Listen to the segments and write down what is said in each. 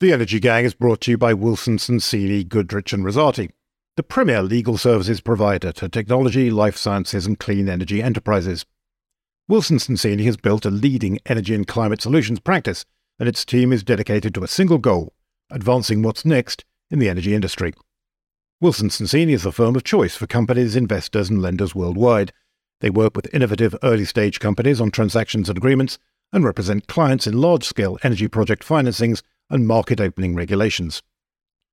The Energy Gang is brought to you by Wilson Sonsini, Goodrich and Rosati, the premier legal services provider to technology, life sciences and clean energy enterprises. Wilson Sonsini has built a leading energy and climate solutions practice, and its team is dedicated to a single goal, advancing what's next in the energy industry. Wilson Sonsini is the firm of choice for companies, investors and lenders worldwide. They work with innovative early-stage companies on transactions and agreements and represent clients in large-scale energy project financings and market opening regulations.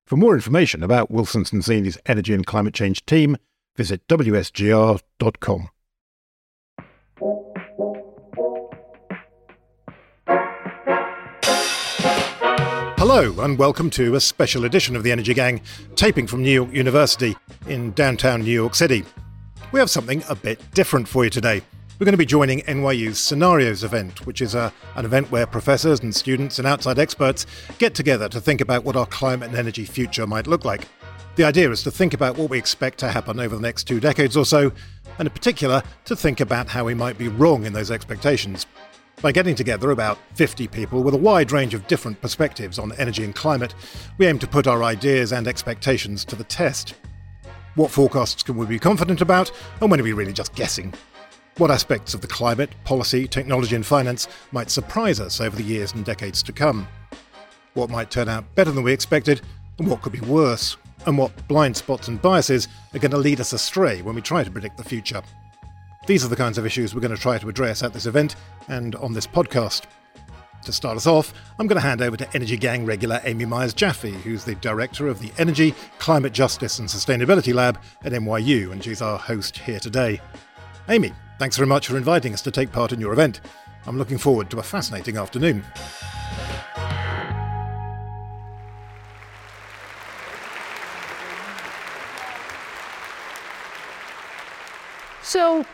For more information about Wilson Sonsini's energy and climate change team, visit wsgr.com. Hello, and welcome to a special edition of the Energy Gang, taping from New York University in downtown New York City. We have something a bit different for you today. We're going to be joining NYU's Scenarios event, which is a, an event where professors and students and outside experts get together to think about what our climate and energy future might look like. The idea is to think about what we expect to happen over the next two decades or so, and in particular, to think about how we might be wrong in those expectations. By getting together about 50 people with a wide range of different perspectives on energy and climate, we aim to put our ideas and expectations to the test. What forecasts can we be confident about, and when are we really just guessing? What aspects of the climate, policy, technology, and finance might surprise us over the years and decades to come? What might turn out better than we expected, and what could be worse? And what blind spots and biases are going to lead us astray when we try to predict the future? These are the kinds of issues we're going to try to address at this event and on this podcast. To start us off, I'm going to hand over to Energy Gang regular Amy Myers Jaffe, who's the director of the Energy, Climate Justice and Sustainability Lab at NYU, and she's our host here today. Amy, Thanks very much for inviting us to take part in your event. I'm looking forward to a fascinating afternoon. So,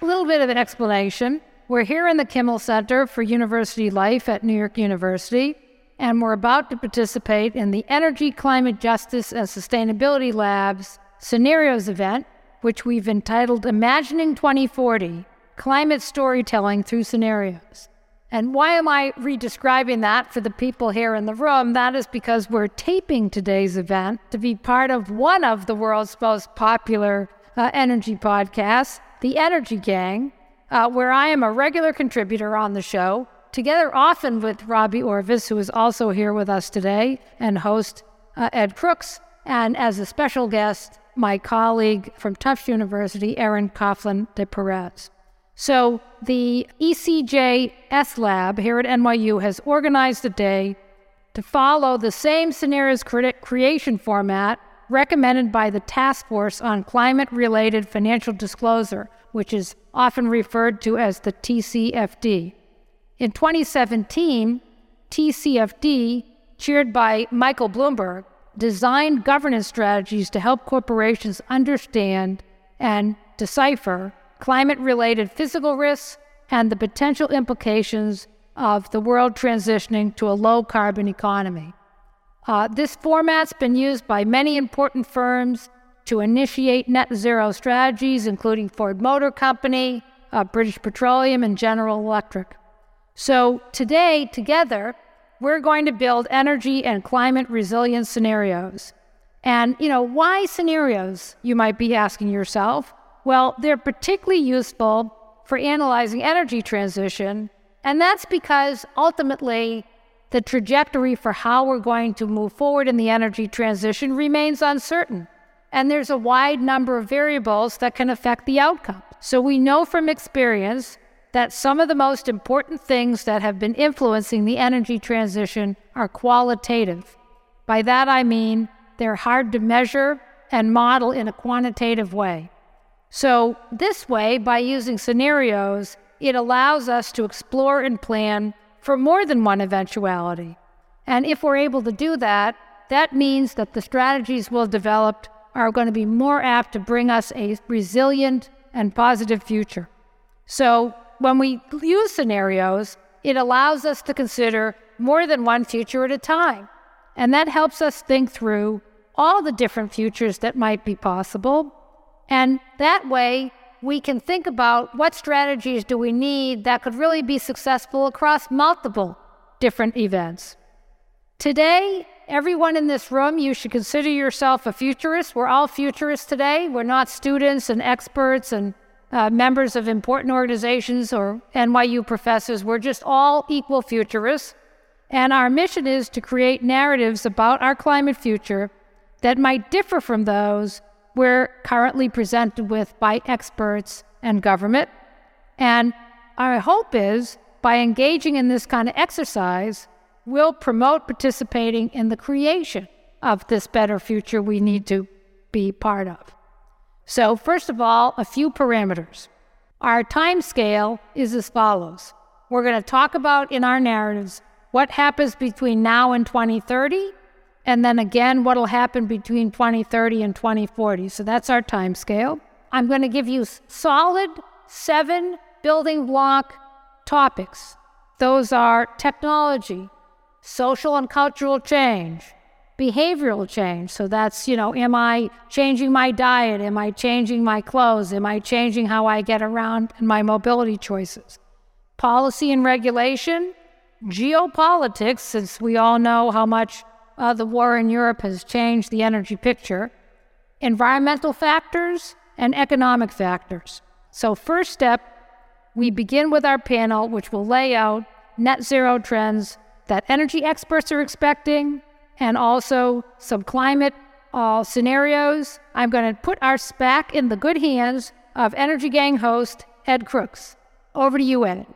a little bit of an explanation. We're here in the Kimmel Center for University Life at New York University, and we're about to participate in the Energy, Climate Justice, and Sustainability Lab's Scenarios event, which we've entitled Imagining 2040 Climate Storytelling Through Scenarios. And why am I redescribing that for the people here in the room? That is because we're taping today's event to be part of one of the world's most popular uh, energy podcasts, The Energy Gang, uh, where I am a regular contributor on the show, together often with Robbie Orvis, who is also here with us today, and host uh, Ed Crooks, and as a special guest, my colleague from Tufts University, Erin Coughlan de Perez. So, the ECJS lab here at NYU has organized a day to follow the same scenarios creation format recommended by the Task Force on Climate Related Financial Disclosure, which is often referred to as the TCFD. In 2017, TCFD, chaired by Michael Bloomberg, designed governance strategies to help corporations understand and decipher climate related physical risks and the potential implications of the world transitioning to a low carbon economy. Uh, this format's been used by many important firms to initiate net zero strategies, including Ford Motor Company, uh, British Petroleum, and General Electric. So, today, together, we're going to build energy and climate resilience scenarios. And, you know, why scenarios, you might be asking yourself? Well, they're particularly useful for analyzing energy transition, and that's because ultimately the trajectory for how we're going to move forward in the energy transition remains uncertain. And there's a wide number of variables that can affect the outcome. So we know from experience that some of the most important things that have been influencing the energy transition are qualitative. By that I mean they're hard to measure and model in a quantitative way. So, this way, by using scenarios, it allows us to explore and plan for more than one eventuality. And if we're able to do that, that means that the strategies we'll develop are going to be more apt to bring us a resilient and positive future. So, when we use scenarios, it allows us to consider more than one future at a time. And that helps us think through all the different futures that might be possible. And that way, we can think about what strategies do we need that could really be successful across multiple different events. Today, everyone in this room, you should consider yourself a futurist. We're all futurists today. We're not students and experts and uh, members of important organizations or NYU professors. We're just all equal futurists. And our mission is to create narratives about our climate future that might differ from those we're currently presented with by experts and government. And our hope is by engaging in this kind of exercise, we'll promote participating in the creation of this better future we need to be part of. So, first of all, a few parameters. Our time scale is as follows. We're going to talk about in our narratives what happens between now and 2030, and then again what will happen between 2030 and 2040. So that's our time scale. I'm going to give you solid seven building block topics. Those are technology, social and cultural change, behavioral change. So that's, you know, am I changing my diet? Am I changing my clothes? Am I changing how I get around and my mobility choices? Policy and regulation, geopolitics, since we all know how much uh, the war in Europe has changed the energy picture, environmental factors, and economic factors. So, first step, we begin with our panel, which will lay out net zero trends that energy experts are expecting and also some climate uh, scenarios. I'm going to put our SPAC in the good hands of Energy Gang host Ed Crooks. Over to you, Ed.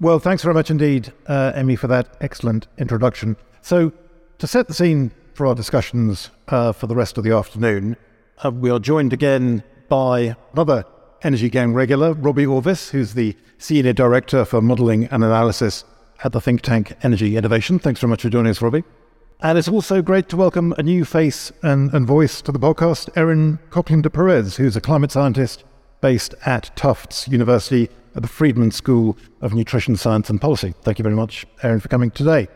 Well, thanks very much indeed, uh, Emmy, for that excellent introduction. So, to set the scene for our discussions uh, for the rest of the afternoon, uh, we are joined again by another Energy Gang regular, Robbie Orvis, who's the Senior Director for Modelling and Analysis at the think tank Energy Innovation. Thanks very much for joining us, Robbie. And it's also great to welcome a new face and, and voice to the podcast, Erin Coughlan de Perez, who's a climate scientist based at Tufts University at the Friedman School of Nutrition Science and Policy. Thank you very much, Erin, for coming today.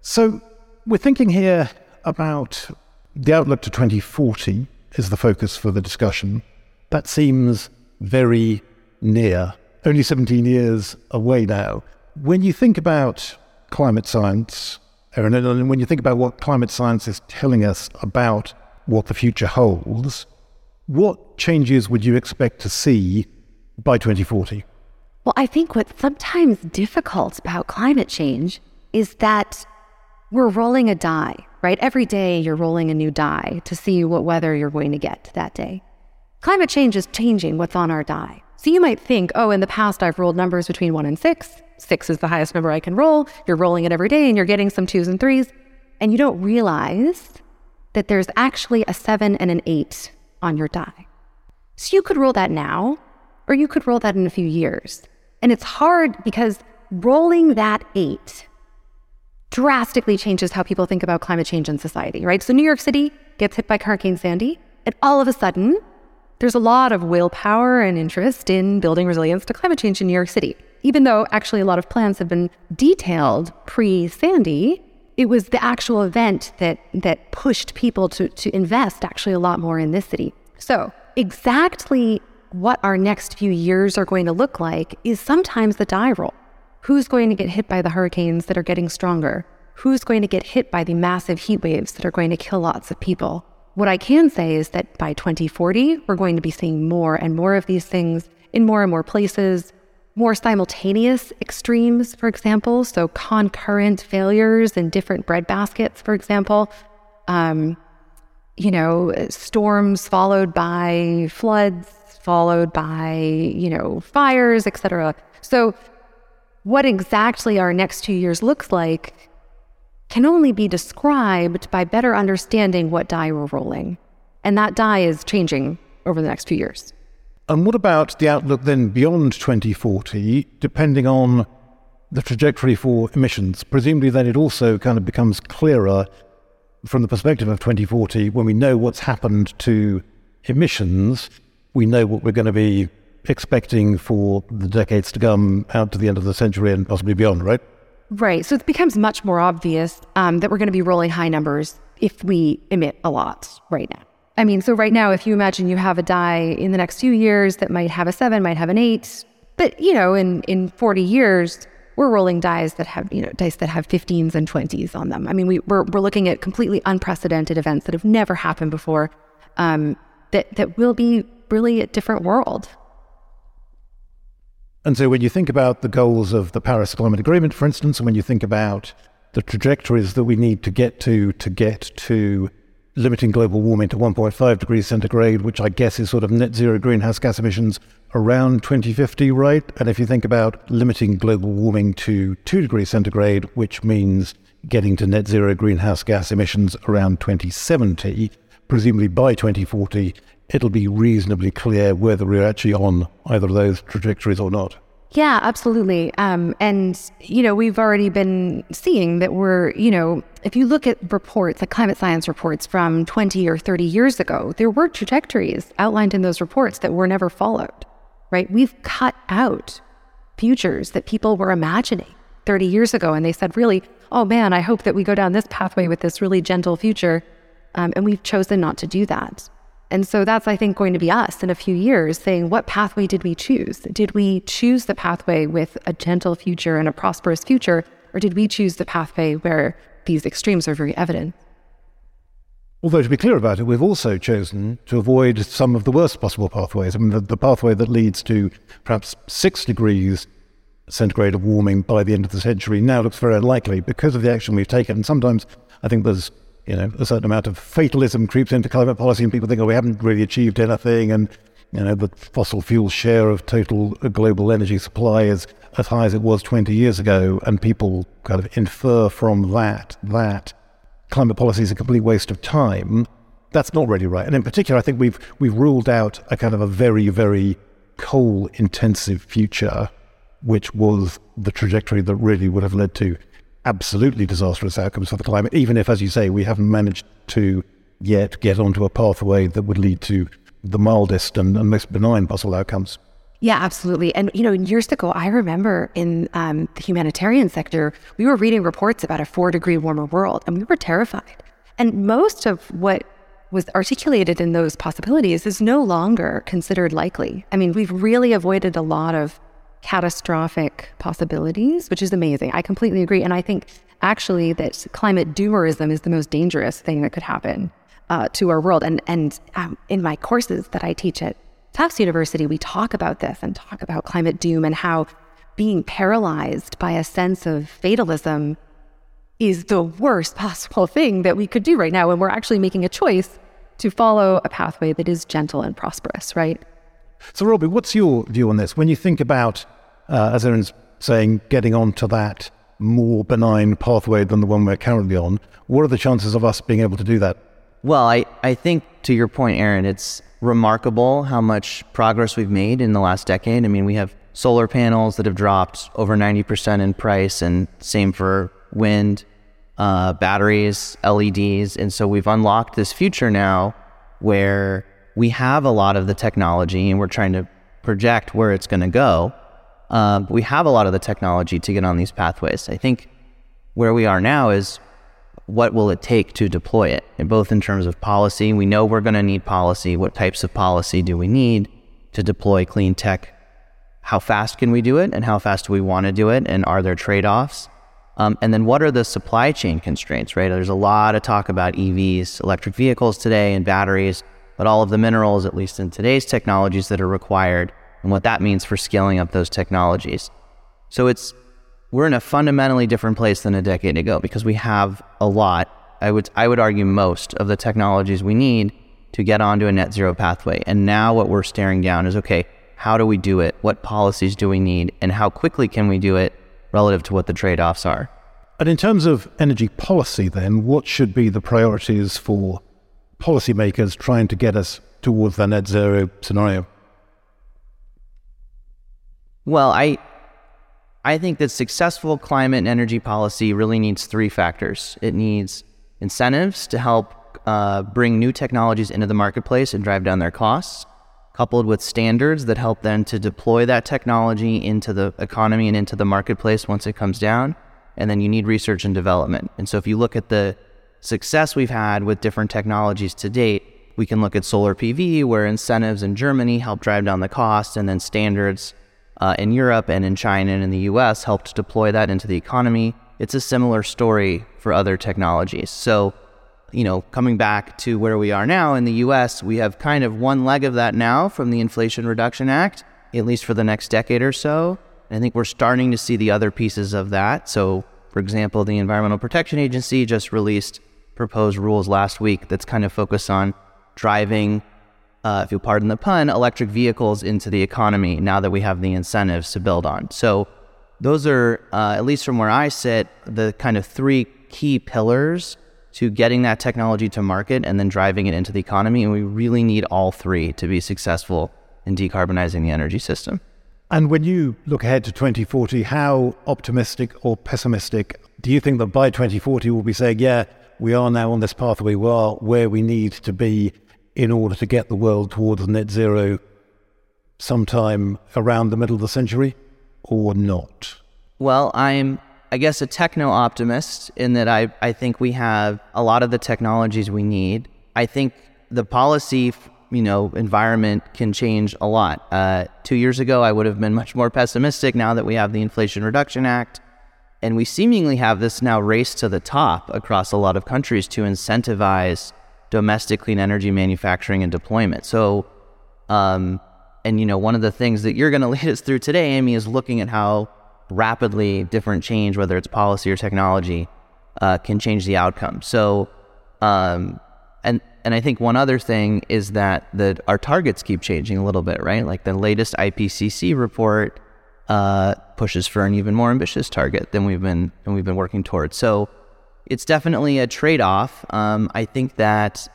So, we're thinking here about the outlook to 2040 is the focus for the discussion. That seems very near, only 17 years away now. When you think about climate science, And when you think about what climate science is telling us about what the future holds, what changes would you expect to see by 2040? Well, I think what's sometimes difficult about climate change is that we're rolling a die, right? Every day you're rolling a new die to see what weather you're going to get that day. Climate change is changing what's on our die. So you might think, oh, in the past I've rolled numbers between one and six. Six is the highest number I can roll. You're rolling it every day and you're getting some twos and threes. And you don't realize that there's actually a seven and an eight on your die. So you could roll that now or you could roll that in a few years. And it's hard because rolling that eight drastically changes how people think about climate change in society, right? So New York City gets hit by Hurricane Sandy, and all of a sudden, there's a lot of willpower and interest in building resilience to climate change in New York City. Even though actually a lot of plans have been detailed pre Sandy, it was the actual event that, that pushed people to, to invest actually a lot more in this city. So, exactly what our next few years are going to look like is sometimes the die roll. Who's going to get hit by the hurricanes that are getting stronger? Who's going to get hit by the massive heat waves that are going to kill lots of people? What I can say is that by 2040, we're going to be seeing more and more of these things in more and more places, more simultaneous extremes, for example. So, concurrent failures in different bread baskets, for example. Um, you know, storms followed by floods, followed by, you know, fires, etc. So what exactly our next two years looks like can only be described by better understanding what die we're rolling. And that die is changing over the next few years. And what about the outlook then beyond 2040, depending on the trajectory for emissions? Presumably, then it also kind of becomes clearer from the perspective of 2040 when we know what's happened to emissions we know what we're going to be expecting for the decades to come out to the end of the century and possibly beyond, right? Right. So it becomes much more obvious um, that we're going to be rolling high numbers if we emit a lot right now. I mean, so right now, if you imagine you have a die in the next few years that might have a seven, might have an eight, but you know, in, in 40 years, we're rolling dice that have, you know, dice that have 15s and 20s on them. I mean, we, we're, we're looking at completely unprecedented events that have never happened before um, that, that will be really a different world. And so when you think about the goals of the Paris Climate Agreement, for instance, and when you think about the trajectories that we need to get to to get to limiting global warming to 1.5 degrees centigrade, which I guess is sort of net zero greenhouse gas emissions around 2050, right? And if you think about limiting global warming to 2 degrees centigrade, which means getting to net zero greenhouse gas emissions around 2070, presumably by 2040, it'll be reasonably clear whether we're actually on either of those trajectories or not. Yeah, absolutely. Um, and, you know, we've already been seeing that we're, you know, if you look at reports, like climate science reports from 20 or 30 years ago, there were trajectories outlined in those reports that were never followed, right? We've cut out futures that people were imagining 30 years ago. And they said, really, oh man, I hope that we go down this pathway with this really gentle future. Um, and we've chosen not to do that. And so that's, I think, going to be us in a few years saying, what pathway did we choose? Did we choose the pathway with a gentle future and a prosperous future? Or did we choose the pathway where these extremes are very evident? Although, to be clear about it, we've also chosen to avoid some of the worst possible pathways. I mean, the, the pathway that leads to perhaps six degrees centigrade of warming by the end of the century now looks very unlikely because of the action we've taken. And sometimes I think there's you know, a certain amount of fatalism creeps into climate policy, and people think, oh, we haven't really achieved anything, and you know, the fossil fuel share of total global energy supply is as high as it was 20 years ago, and people kind of infer from that that climate policy is a complete waste of time. That's not really right. And in particular, I think we've we've ruled out a kind of a very, very coal intensive future, which was the trajectory that really would have led to absolutely disastrous outcomes for the climate, even if, as you say, we haven't managed to yet get onto a pathway that would lead to the mildest and, and most benign possible outcomes. Yeah, absolutely. And, you know, years ago, I remember in um, the humanitarian sector, we were reading reports about a four degree warmer world, and we were terrified. And most of what was articulated in those possibilities is no longer considered likely. I mean, we've really avoided a lot of catastrophic possibilities, which is amazing. I completely agree. And I think actually that climate doomerism is the most dangerous thing that could happen uh, to our world. And, and um, in my courses that I teach at Tufts University, we talk about this and talk about climate doom and how being paralyzed by a sense of fatalism is the worst possible thing that we could do right now when we're actually making a choice to follow a pathway that is gentle and prosperous, right? So, Robbie, what's your view on this? When you think about uh, as Erin's saying, getting onto that more benign pathway than the one we're currently on. What are the chances of us being able to do that? Well, I, I think to your point, Erin, it's remarkable how much progress we've made in the last decade. I mean, we have solar panels that have dropped over 90% in price, and same for wind, uh, batteries, LEDs. And so we've unlocked this future now where we have a lot of the technology and we're trying to project where it's going to go. Um, we have a lot of the technology to get on these pathways. I think where we are now is what will it take to deploy it, and both in terms of policy. We know we're going to need policy. What types of policy do we need to deploy clean tech? How fast can we do it, and how fast do we want to do it, and are there trade offs? Um, and then what are the supply chain constraints, right? There's a lot of talk about EVs, electric vehicles today, and batteries, but all of the minerals, at least in today's technologies, that are required and what that means for scaling up those technologies. So it's we're in a fundamentally different place than a decade ago because we have a lot. I would I would argue most of the technologies we need to get onto a net zero pathway. And now what we're staring down is okay, how do we do it? What policies do we need? And how quickly can we do it relative to what the trade-offs are? And in terms of energy policy then, what should be the priorities for policymakers trying to get us towards the net zero scenario? Well, I I think that successful climate and energy policy really needs three factors. It needs incentives to help uh, bring new technologies into the marketplace and drive down their costs, coupled with standards that help them to deploy that technology into the economy and into the marketplace once it comes down. And then you need research and development. And so if you look at the success we've had with different technologies to date, we can look at solar PV, where incentives in Germany help drive down the cost, and then standards uh, in Europe and in China and in the US helped deploy that into the economy. It's a similar story for other technologies. So, you know, coming back to where we are now in the US, we have kind of one leg of that now from the Inflation Reduction Act, at least for the next decade or so. I think we're starting to see the other pieces of that. So, for example, the Environmental Protection Agency just released proposed rules last week that's kind of focused on driving, uh, if you pardon the pun, electric vehicles into the economy now that we have the incentives to build on. So, those are, uh, at least from where I sit, the kind of three key pillars to getting that technology to market and then driving it into the economy. And we really need all three to be successful in decarbonizing the energy system. And when you look ahead to 2040, how optimistic or pessimistic do you think that by 2040 we'll be saying, yeah, we are now on this pathway we are where we need to be in order to get the world towards net zero sometime around the middle of the century or not? Well, I'm, I guess, a techno optimist in that I, I think we have a lot of the technologies we need. I think the policy, you know, environment can change a lot. Uh, two years ago, I would have been much more pessimistic now that we have the Inflation Reduction Act. And we seemingly have this now race to the top across a lot of countries to incentivize domestic clean energy manufacturing and deployment. So, um, and you know, one of the things that you're going to lead us through today, Amy, is looking at how rapidly different change, whether it's policy or technology, uh, can change the outcome. So, um, and and I think one other thing is that that our targets keep changing a little bit, right? Like the latest IPCC report uh, pushes for an even more ambitious target than we've been than we've been working towards. So it's definitely a trade-off. Um, I think that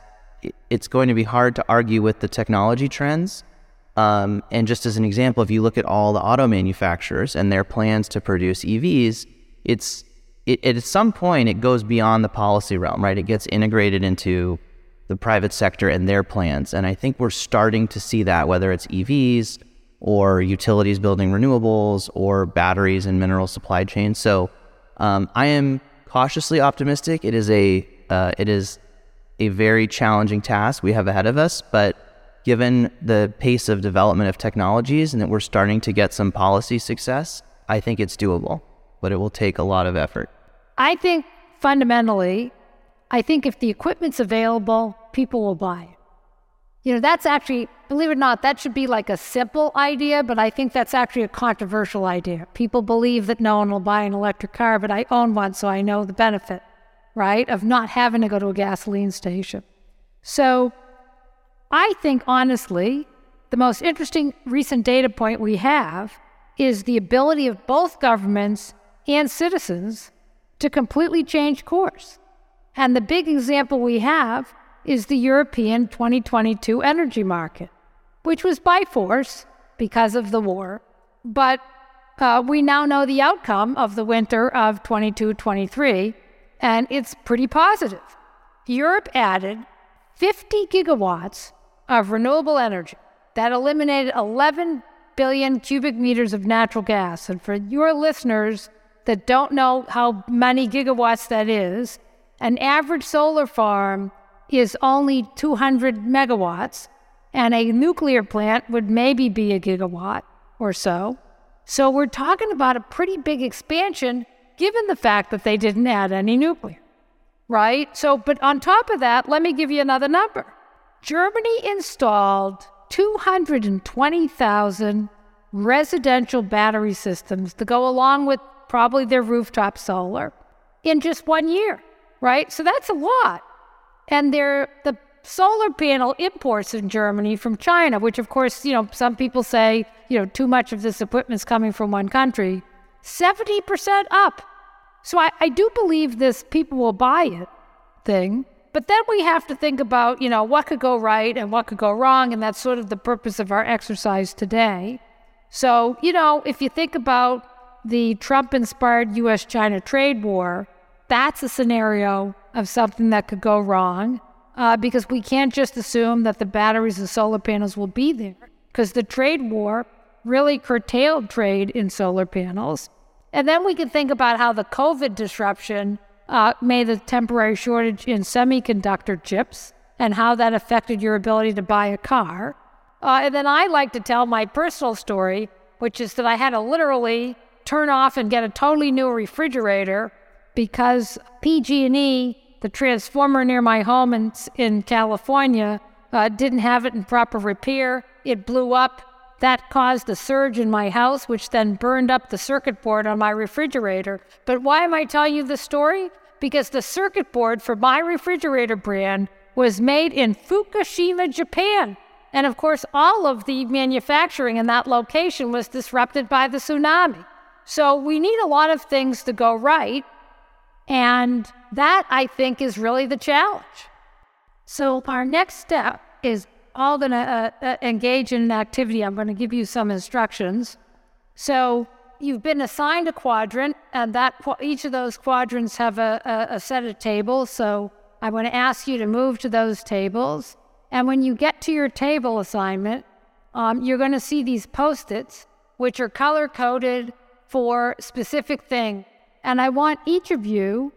it's going to be hard to argue with the technology trends. Um, and just as an example, if you look at all the auto manufacturers and their plans to produce EVs, it's it, at some point it goes beyond the policy realm, right? It gets integrated into the private sector and their plans. And I think we're starting to see that, whether it's EVs or utilities building renewables or batteries and mineral supply chains. So um, I am cautiously optimistic. It is a uh, it is a very challenging task we have ahead of us, but given the pace of development of technologies and that we're starting to get some policy success, I think it's doable, but it will take a lot of effort. I think fundamentally, I think if the equipment's available, people will buy it. You know, that's actually, believe it or not, that should be like a simple idea, but I think that's actually a controversial idea. People believe that no one will buy an electric car, but I own one, so I know the benefit, right, of not having to go to a gasoline station. So I think, honestly, the most interesting recent data point we have is the ability of both governments and citizens to completely change course. And the big example we have is the European 2022 energy market, which was by force because of the war. But uh, we now know the outcome of the winter of 22 23, and it's pretty positive. Europe added 50 gigawatts of renewable energy that eliminated 11 billion cubic meters of natural gas. And for your listeners that don't know how many gigawatts that is, an average solar farm is only 200 megawatts, and a nuclear plant would maybe be a gigawatt or so. So we're talking about a pretty big expansion given the fact that they didn't add any nuclear, right? So, but on top of that, let me give you another number. Germany installed 220,000 residential battery systems to go along with probably their rooftop solar in just one year, right? So that's a lot. And they're the solar panel imports in Germany from China, which of course, you know, some people say, you know, too much of this equipment is coming from one country, 70% up. So I, I do believe this people will buy it thing. But then we have to think about, you know, what could go right and what could go wrong, and that's sort of the purpose of our exercise today. So, you know, if you think about the Trump inspired US China trade war, that's a scenario of something that could go wrong uh, because we can't just assume that the batteries and solar panels will be there because the trade war really curtailed trade in solar panels. And then we can think about how the COVID disruption uh, made a temporary shortage in semiconductor chips and how that affected your ability to buy a car. Uh, and then I like to tell my personal story which is that I had to literally turn off and get a totally new refrigerator because PG&E, the transformer near my home in, in California, uh, didn't have it in proper repair. It blew up. That caused a surge in my house, which then burned up the circuit board on my refrigerator. But why am I telling you this story? Because the circuit board for my refrigerator brand was made in Fukushima, Japan. And of course, all of the manufacturing in that location was disrupted by the tsunami. So we need a lot of things to go right. And that, I think, is really the challenge. So our next step is all going to uh, uh, engage in an activity. I'm going to give you some instructions. So you've been assigned a quadrant, and that each of those quadrants have a, a, a set of tables. So I want to ask you to move to those tables. And when you get to your table assignment, um, you're going to see these post-its, which are color coded for specific thing. And I want each of you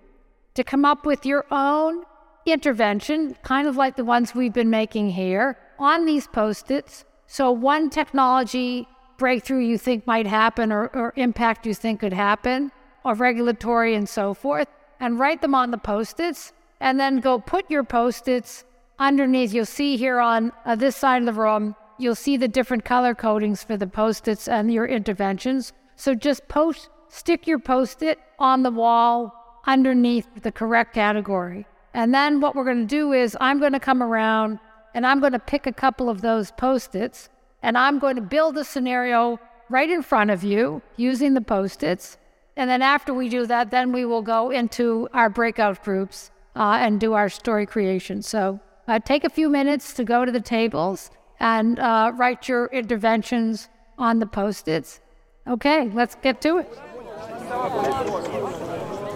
to come up with your own intervention, kind of like the ones we've been making here, on these post its. So, one technology breakthrough you think might happen or, or impact you think could happen, or regulatory and so forth, and write them on the post its, and then go put your post its underneath. You'll see here on uh, this side of the room, you'll see the different color codings for the post its and your interventions. So just post, stick your post it on the wall underneath the correct category. And then what we're going to do is I'm going to come around and I'm going to pick a couple of those post its and I'm going to build a scenario right in front of you using the post its. And then after we do that, then we will go into our breakout groups uh, and do our story creation. So uh, take a few minutes to go to the tables and uh, write your interventions on the post its. Okay, let's get to it.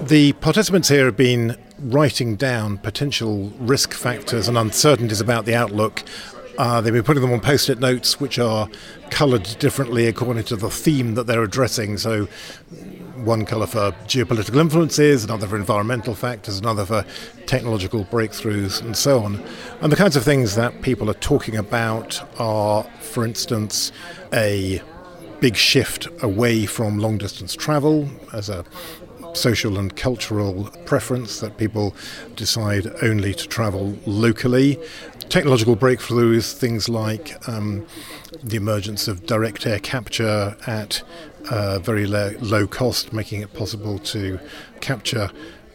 The participants here have been writing down potential risk factors and uncertainties about the outlook. Uh, they've been putting them on post it notes, which are coloured differently according to the theme that they're addressing. So, one colour for geopolitical influences, another for environmental factors, another for technological breakthroughs, and so on. And the kinds of things that people are talking about are, for instance, a big shift away from long distance travel as a social and cultural preference that people decide only to travel locally. Technological breakthroughs, things like um, the emergence of direct air capture at uh, very low, low cost, making it possible to capture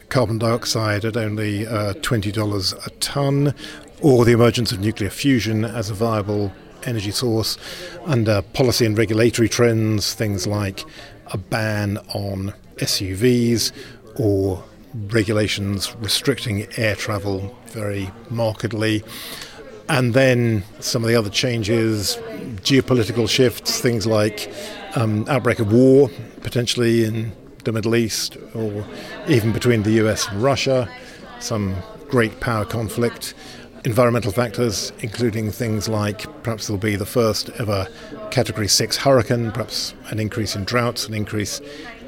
carbon dioxide at only uh, $20 a tonne, or the emergence of nuclear fusion as a viable energy source, under policy and regulatory trends, things like a ban on SUVs or regulations restricting air travel very markedly. And then some of the other changes, geopolitical shifts, things like um, outbreak of war potentially in the Middle East or even between the US and Russia, some great power conflict, environmental factors, including things like perhaps there'll be the first ever Category 6 hurricane, perhaps an increase in droughts, an increase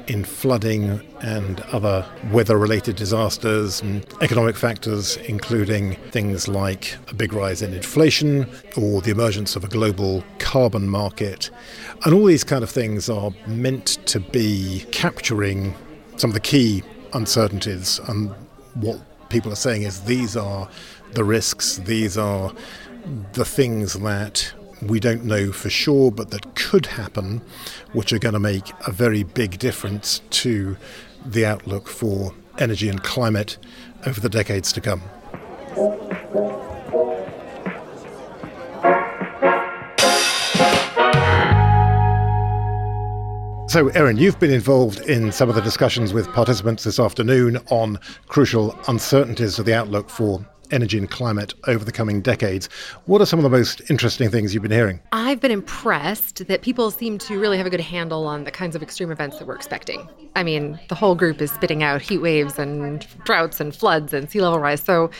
in flooding and other weather related disasters, and economic factors, including things like a big rise in inflation or the emergence of a global carbon market. And all these kind of things are meant to be capturing some of the key uncertainties. And what people are saying is these are the risks, these are the things that we don't know for sure, but that could happen, which are going to make a very big difference to the outlook for energy and climate over the decades to come. So, Erin, you've been involved in some of the discussions with participants this afternoon on crucial uncertainties of the outlook for energy and climate over the coming decades. What are some of the most interesting things you've been hearing? I've been impressed that people seem to really have a good handle on the kinds of extreme events that we're expecting. I mean, the whole group is spitting out heat waves and droughts and floods and sea level rise. So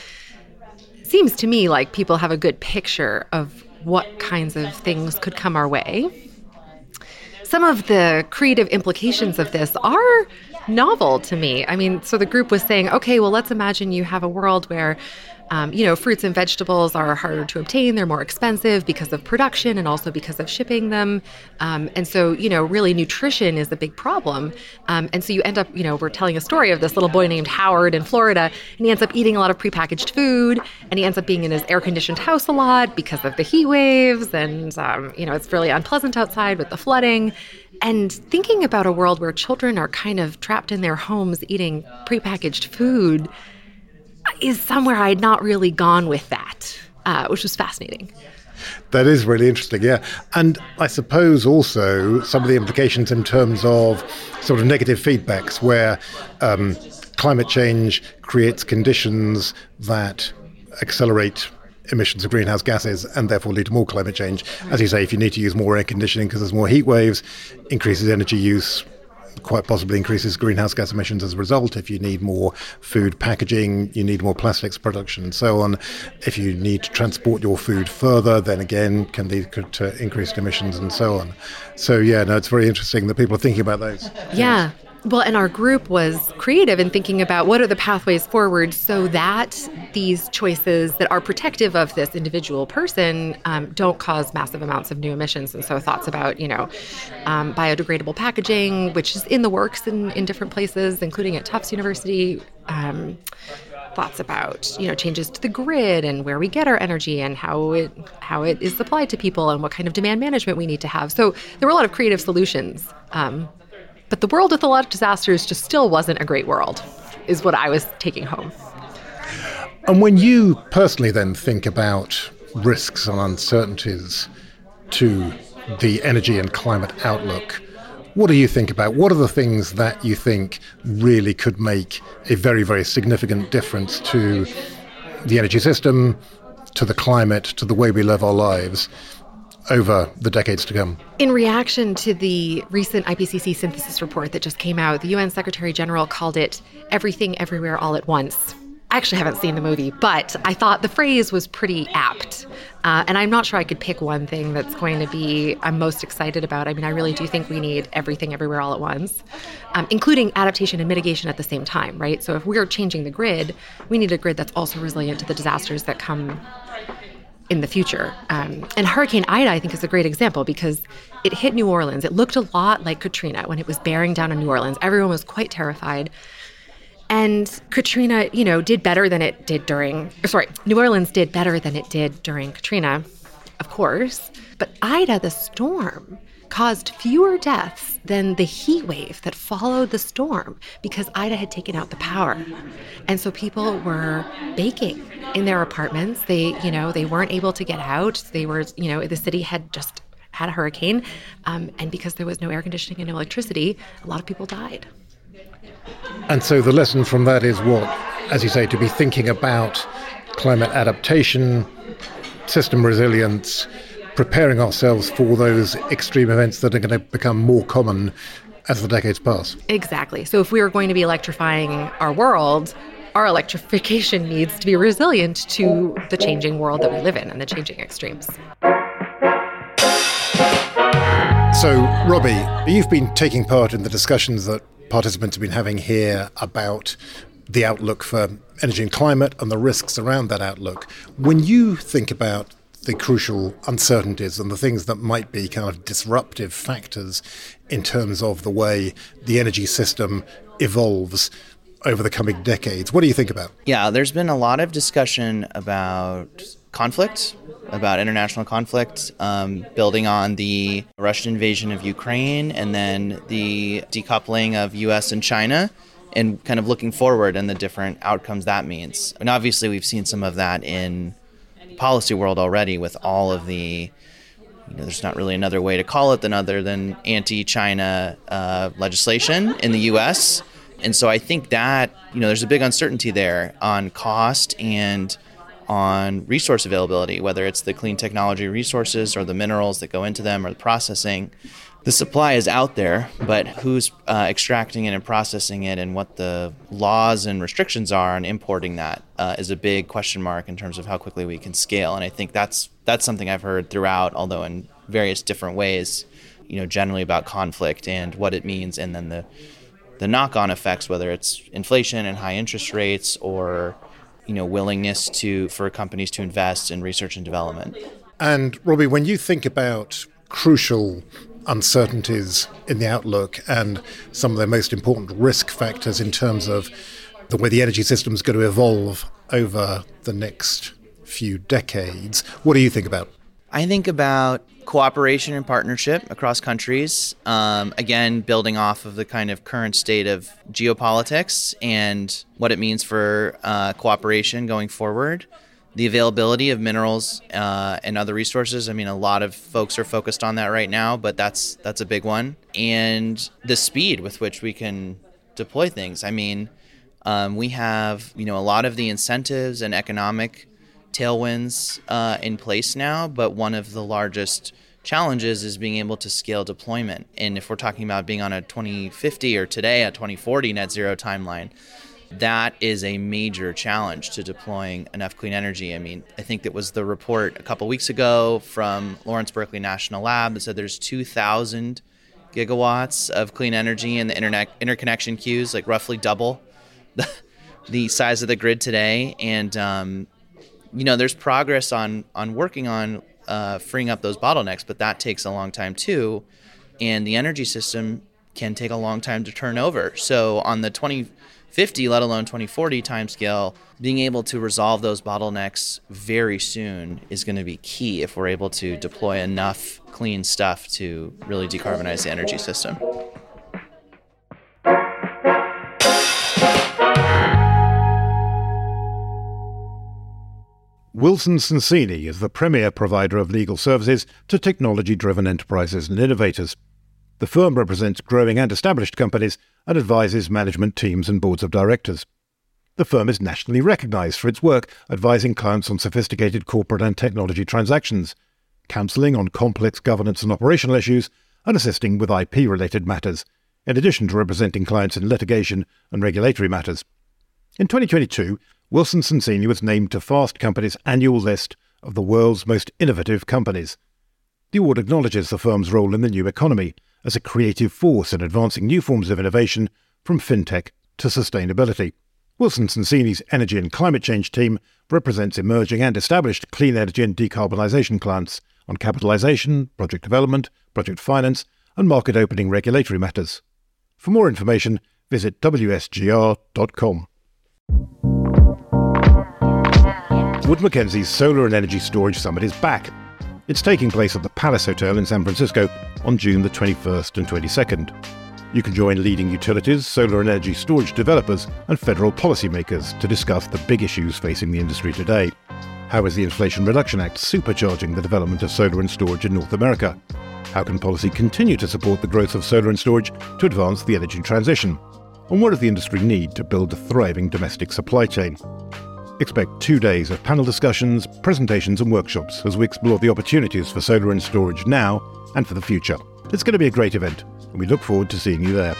it seems to me like people have a good picture of what kinds of things could come our way. Some of the creative implications of this are novel to me. I mean, so the group was saying, okay, well, let's imagine you have a world where um, you know, fruits and vegetables are harder to obtain. They're more expensive because of production and also because of shipping them. Um, and so, you know, really nutrition is a big problem. Um, and so you end up, you know, we're telling a story of this little boy named Howard in Florida, and he ends up eating a lot of prepackaged food, and he ends up being in his air conditioned house a lot because of the heat waves. And, um, you know, it's really unpleasant outside with the flooding. And thinking about a world where children are kind of trapped in their homes eating prepackaged food is somewhere I had not really gone with that, uh, which was fascinating. That is really interesting, yeah. And I suppose also some of the implications in terms of sort of negative feedbacks where um, climate change creates conditions that accelerate emissions of greenhouse gases and therefore lead to more climate change. As you say, if you need to use more air conditioning because there's more heat waves, increases energy use, quite possibly increases greenhouse gas emissions as a result. If you need more food packaging, you need more plastics production, and so on. If you need to transport your food further, then again can lead to increased emissions and so on. So yeah, no, it's very interesting that people are thinking about those. Yeah, well, and our group was creative in thinking about what are the pathways forward so that these choices that are protective of this individual person um, don't cause massive amounts of new emissions. And so thoughts about, you know, um, biodegradable packaging, which is in the works in, in different places, including at Tufts University. Um, thoughts about you know changes to the grid and where we get our energy and how it how it is supplied to people and what kind of demand management we need to have. So there were a lot of creative solutions um, but the world with a lot of disasters just still wasn't a great world, is what I was taking home. And when you personally then think about risks and uncertainties to the energy and climate outlook, what do you think about? What are the things that you think really could make a very, very significant difference to the energy system, to the climate, to the way we live our lives? Over the decades to come. In reaction to the recent IPCC synthesis report that just came out, the UN Secretary General called it Everything Everywhere All at Once. I actually haven't seen the movie, but I thought the phrase was pretty apt. Uh, and I'm not sure I could pick one thing that's going to be I'm most excited about. I mean, I really do think we need everything everywhere all at once, um, including adaptation and mitigation at the same time, right? So if we're changing the grid, we need a grid that's also resilient to the disasters that come in the future. Um, and Hurricane Ida, I think, is a great example because it hit New Orleans. It looked a lot like Katrina when it was bearing down on New Orleans. Everyone was quite terrified. And Katrina, you know, did better than it did during, sorry, New Orleans did better than it did during Katrina, of course. But Ida, the storm, caused fewer deaths than the heat wave that followed the storm because Ida had taken out the power. And so people were baking in their apartments. They, you know, they weren't able to get out. They were, you know, the city had just had a hurricane. Um, and because there was no air conditioning and no electricity, a lot of people died. And so the lesson from that is what, as you say, to be thinking about climate adaptation, system resilience, preparing ourselves for those extreme events that are going to become more common as the decades pass. Exactly. So if we are going to be electrifying our world, our electrification needs to be resilient to the changing world that we live in and the changing extremes. So, Robbie, you've been taking part in the discussions that participants have been having here about the outlook for energy and climate and the risks around that outlook. When you think about the crucial uncertainties and the things that might be kind of disruptive factors in terms of the way the energy system evolves over the coming decades. What do you think about? Yeah, there's been a lot of discussion about conflict, about international conflict, um, building on the Russian invasion of Ukraine and then the decoupling of US and China and kind of looking forward and the different outcomes that means. And obviously, we've seen some of that in policy world already with all of the you know, there's not really another way to call it than other than anti-China uh, legislation in the U.S. And so I think that you know there's a big uncertainty there on cost and on resource availability, whether it's the clean technology resources or the minerals that go into them or the processing the supply is out there, but who's uh, extracting it and processing it, and what the laws and restrictions are on importing that uh, is a big question mark in terms of how quickly we can scale. And I think that's that's something I've heard throughout, although in various different ways. You know, generally about conflict and what it means, and then the the knock-on effects, whether it's inflation and high interest rates, or you know willingness to for companies to invest in research and development. And Robbie, when you think about crucial uncertainties in the outlook and some of the most important risk factors in terms of the way the energy system is going to evolve over the next few decades, what do you think about? I think about cooperation and partnership across countries. Um, again, building off of the kind of current state of geopolitics and what it means for uh, cooperation going forward. The availability of minerals uh, and other resources. I mean, a lot of folks are focused on that right now, but that's that's a big one. And the speed with which we can deploy things. I mean, um, we have you know a lot of the incentives and economic tailwinds uh, in place now, but one of the largest challenges is being able to scale deployment. And if we're talking about being on a 2050 or today a 2040 net zero timeline, that is a major challenge to deploying enough clean energy. I mean, I think that was the report a couple weeks ago from Lawrence Berkeley National Lab that said there's 2,000 gigawatts of clean energy in the internet interconnection queues, like roughly double the, the size of the grid today. And um, you know, there's progress on on working on uh, freeing up those bottlenecks, but that takes a long time too, and the energy system can take a long time to turn over. So on the 2050, let alone 2040 timescale, being able to resolve those bottlenecks very soon is going to be key if we're able to deploy enough clean stuff to really decarbonize the energy system. Wilson Sonsini is the premier provider of legal services to technology driven enterprises and innovators. The firm represents growing and established companies and advises management teams and boards of directors. The firm is nationally recognized for its work advising clients on sophisticated corporate and technology transactions, counseling on complex governance and operational issues, and assisting with IP related matters, in addition to representing clients in litigation and regulatory matters. In 2022, Wilson Sonsini was named to Fast Company's annual list of the world's most innovative companies. The award acknowledges the firm's role in the new economy as a creative force in advancing new forms of innovation from fintech to sustainability. Wilson Sonsini's energy and climate change team represents emerging and established clean energy and decarbonisation clients on capitalisation, project development, project finance, and market opening regulatory matters. For more information, visit wsgr.com. Wood Mackenzie's Solar and Energy Storage Summit is back. It's taking place at the Palace Hotel in San Francisco on June the 21st and 22nd. You can join leading utilities, solar and energy storage developers, and federal policymakers to discuss the big issues facing the industry today. How is the Inflation Reduction Act supercharging the development of solar and storage in North America? How can policy continue to support the growth of solar and storage to advance the energy transition? And what does the industry need to build a thriving domestic supply chain? Expect two days of panel discussions, presentations, and workshops as we explore the opportunities for solar and storage now and for the future. It's going to be a great event, and we look forward to seeing you there.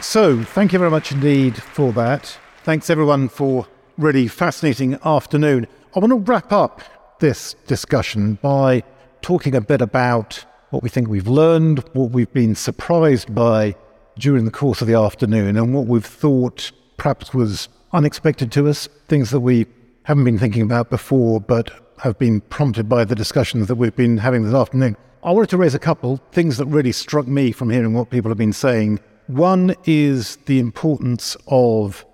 So, thank you very much indeed for that. Thanks everyone for really fascinating afternoon. I want to wrap up this discussion by talking a bit about what we think we've learned, what we've been surprised by during the course of the afternoon, and what we've thought perhaps was unexpected to us, things that we haven't been thinking about before, but have been prompted by the discussions that we've been having this afternoon. I wanted to raise a couple things that really struck me from hearing what people have been saying. One is the importance of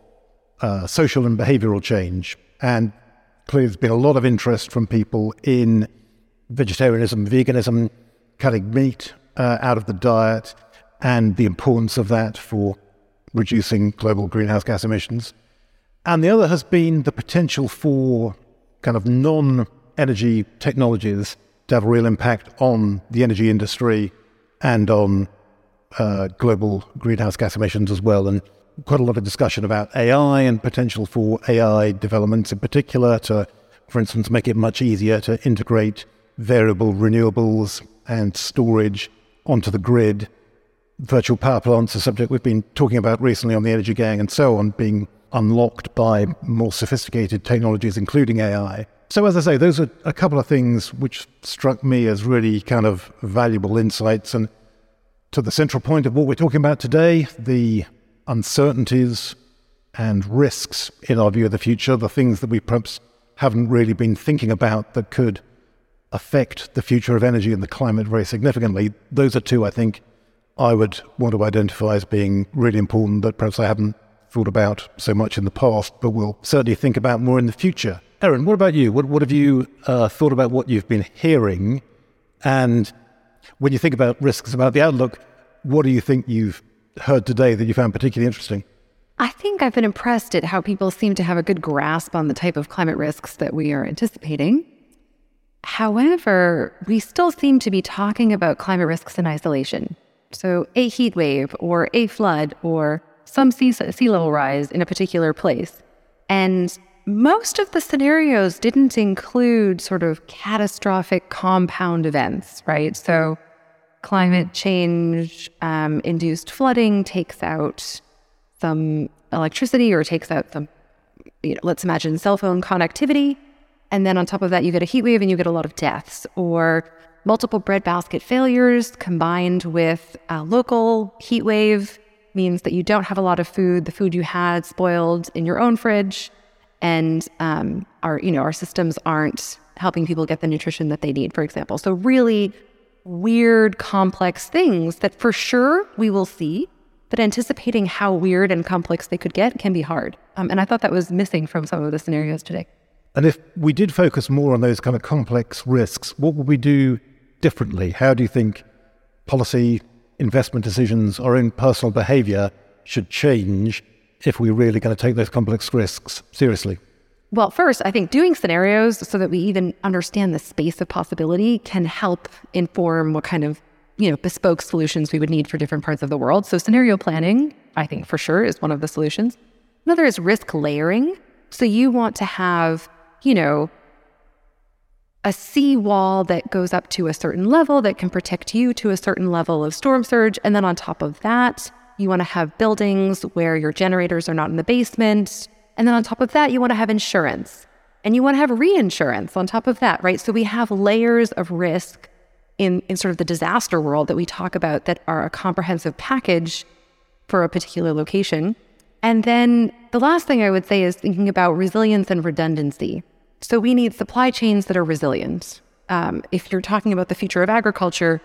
uh, social and behavioral change. And clearly, there's been a lot of interest from people in vegetarianism, veganism, cutting meat uh, out of the diet, and the importance of that for reducing global greenhouse gas emissions. And the other has been the potential for kind of non energy technologies to have a real impact on the energy industry and on uh, global greenhouse gas emissions as well. And quite a lot of discussion about AI and potential for AI developments in particular to, for instance, make it much easier to integrate variable renewables and storage onto the grid. Virtual power plants, a subject we've been talking about recently on the Energy Gang and so on, being unlocked by more sophisticated technologies, including AI. So, as I say, those are a couple of things which struck me as really kind of valuable insights. And to the central point of what we're talking about today, the uncertainties and risks in our view of the future, the things that we perhaps haven't really been thinking about that could affect the future of energy and the climate very significantly. Those are two I think I would want to identify as being really important that perhaps I haven't thought about so much in the past, but will certainly think about more in the future. Erin, what about you? What, what have you uh, thought about what you've been hearing? And when you think about risks, about the outlook, what do you think you've heard today that you found particularly interesting? I think I've been impressed at how people seem to have a good grasp on the type of climate risks that we are anticipating. However, we still seem to be talking about climate risks in isolation. So, a heat wave or a flood or some sea, sea level rise in a particular place. And most of the scenarios didn't include sort of catastrophic compound events, right? So, climate change um, induced flooding takes out some electricity or takes out some, you know, let's imagine cell phone connectivity. And then on top of that, you get a heat wave and you get a lot of deaths or multiple breadbasket failures combined with a local heat wave means that you don't have a lot of food. The food you had spoiled in your own fridge. And um, our you know our systems aren't helping people get the nutrition that they need for example. So really weird complex things that for sure we will see but anticipating how weird and complex they could get can be hard. Um, and i thought that was missing from some of the scenarios today. And if we did focus more on those kind of complex risks what would we do differently how do you think policy investment decisions our own personal behavior should change if we're really going to take those complex risks seriously? Well, first, I think doing scenarios so that we even understand the space of possibility can help inform what kind of you know bespoke solutions we would need for different parts of the world. So scenario planning, I think for sure is one of the solutions. Another is risk layering. So you want to have, you know, a sea wall that goes up to a certain level that can protect you to a certain level of storm surge. And then on top of that, you want to have buildings where your generators are not in the basement. And then on top of that, you want to have insurance and you want to have reinsurance on top of that, right? So we have layers of risk in, in sort of the disaster world that we talk about that are a comprehensive package for a particular location. And then the last thing I would say is thinking about resilience and redundancy. So we need supply chains that are resilient. Um, if you're talking about the future of agriculture,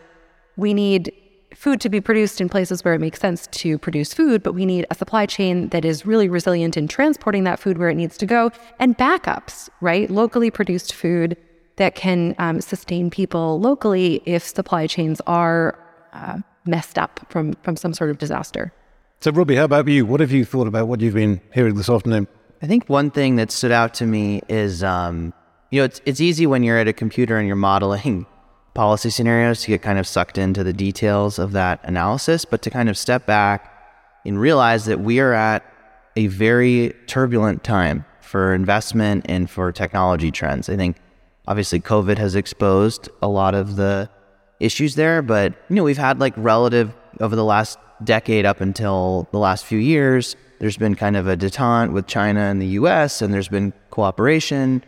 we need food to be produced in places where it makes sense to produce food, but we need a supply chain that is really resilient in transporting that food where it needs to go and backups, right? Locally produced food that can um, sustain people locally if supply chains are uh, messed up from, from some sort of disaster. So, Robbie, how about you? What have you thought about what you've been hearing this afternoon? I think one thing that stood out to me is, um, you know, it's it's easy when you're at a computer and you're modeling policy scenarios to get kind of sucked into the details of that analysis, but to kind of step back and realize that we are at a very turbulent time for investment and for technology trends. I think obviously COVID has exposed a lot of the issues there, but you know, we've had like relative over the last decade up until the last few years, there's been kind of a detente with China and the US and there's been cooperation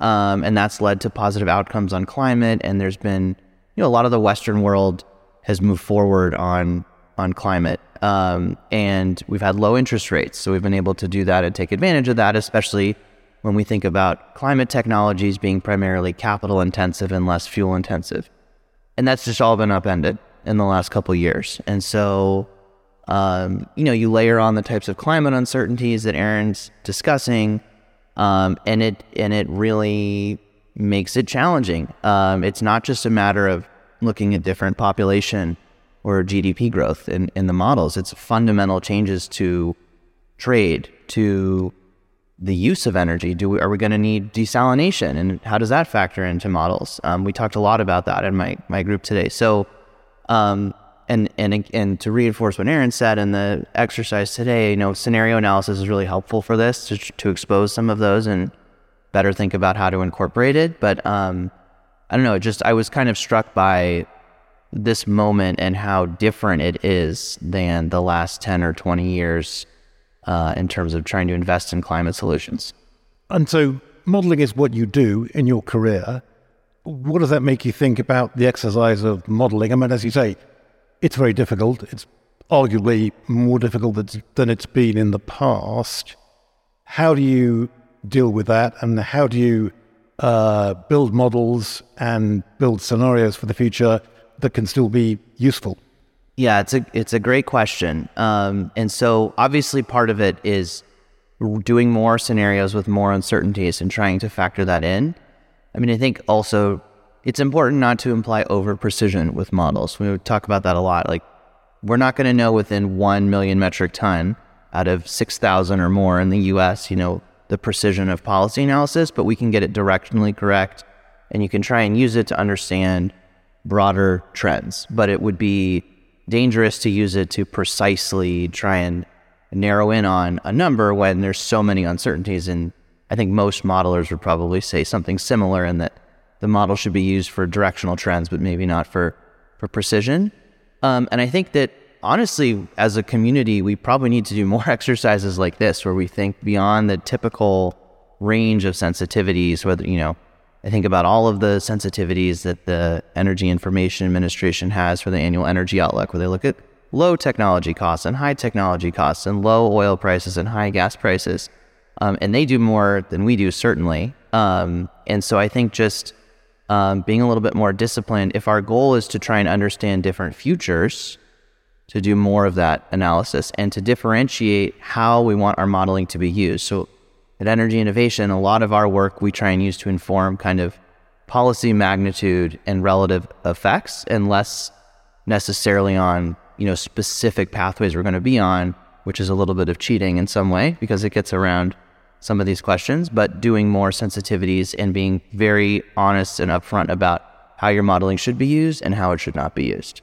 um, and that's led to positive outcomes on climate. And there's been, you know, a lot of the Western world has moved forward on on climate. Um, and we've had low interest rates, so we've been able to do that and take advantage of that, especially when we think about climate technologies being primarily capital intensive and less fuel intensive. And that's just all been upended in the last couple years. And so, um, you know, you layer on the types of climate uncertainties that Erin's discussing, um, and it and it really makes it challenging. Um, it's not just a matter of looking at different population or GDP growth in, in the models. It's fundamental changes to trade, to the use of energy. Do we, are we going to need desalination, and how does that factor into models? Um, we talked a lot about that in my my group today. So, um, and and and to reinforce what Erin said in the exercise today, you know, scenario analysis is really helpful for this to, to expose some of those and better think about how to incorporate it. But um, I don't know, just I was kind of struck by this moment and how different it is than the last ten or twenty years uh, in terms of trying to invest in climate solutions. And so, modeling is what you do in your career. What does that make you think about the exercise of modeling? I mean, as you say, it's very difficult. It's arguably more difficult than it's been in the past. How do you deal with that, and how do you uh, build models and build scenarios for the future that can still be useful? Yeah, it's a it's a great question, um, and so obviously part of it is doing more scenarios with more uncertainties and trying to factor that in. I mean, I think also it's important not to imply over precision with models. We talk about that a lot. Like, we're not going to know within 1 million metric ton out of 6,000 or more in the US, you know, the precision of policy analysis, but we can get it directionally correct and you can try and use it to understand broader trends. But it would be dangerous to use it to precisely try and narrow in on a number when there's so many uncertainties. And I think most modelers would probably say something similar in that the model should be used for directional trends, but maybe not for, for precision. Um, and I think that honestly, as a community, we probably need to do more exercises like this where we think beyond the typical range of sensitivities, whether, you know, I think about all of the sensitivities that the Energy Information Administration has for the annual energy outlook, where they look at low technology costs and high technology costs and low oil prices and high gas prices. Um, and they do more than we do, certainly. Um, and so I think just um, being a little bit more disciplined, if our goal is to try and understand different futures, to do more of that analysis and to differentiate how we want our modeling to be used. So at Energy Innovation, a lot of our work we try and use to inform kind of policy magnitude and relative effects and less necessarily on you know specific pathways we're going to be on, which is a little bit of cheating in some way because it gets around some of these questions, but doing more sensitivities and being very honest and upfront about how your modeling should be used and how it should not be used.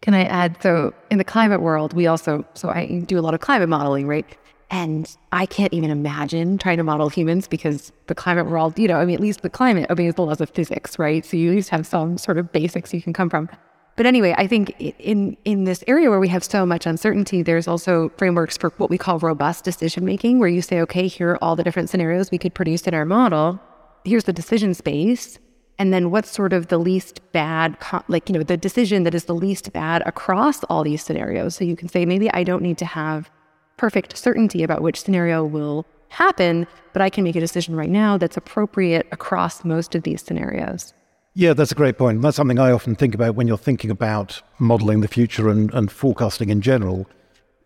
Can I add? So, in the climate world, we also, so I do a lot of climate modeling, right? And I can't even imagine trying to model humans because the climate world, you know, I mean, at least the climate obeys the laws of physics, right? So you at least have some sort of basics you can come from. But anyway, I think in in this area where we have so much uncertainty, there's also frameworks for what we call robust decision making, where you say, okay, here are all the different scenarios we could produce in our model. Here's the decision space, and then what's sort of the least bad, like you know, the decision that is the least bad across all these scenarios. So you can say, maybe I don't need to have perfect certainty about which scenario will happen, but I can make a decision right now that's appropriate across most of these scenarios. Yeah, that's a great point. That's something I often think about when you're thinking about modeling the future and, and forecasting in general,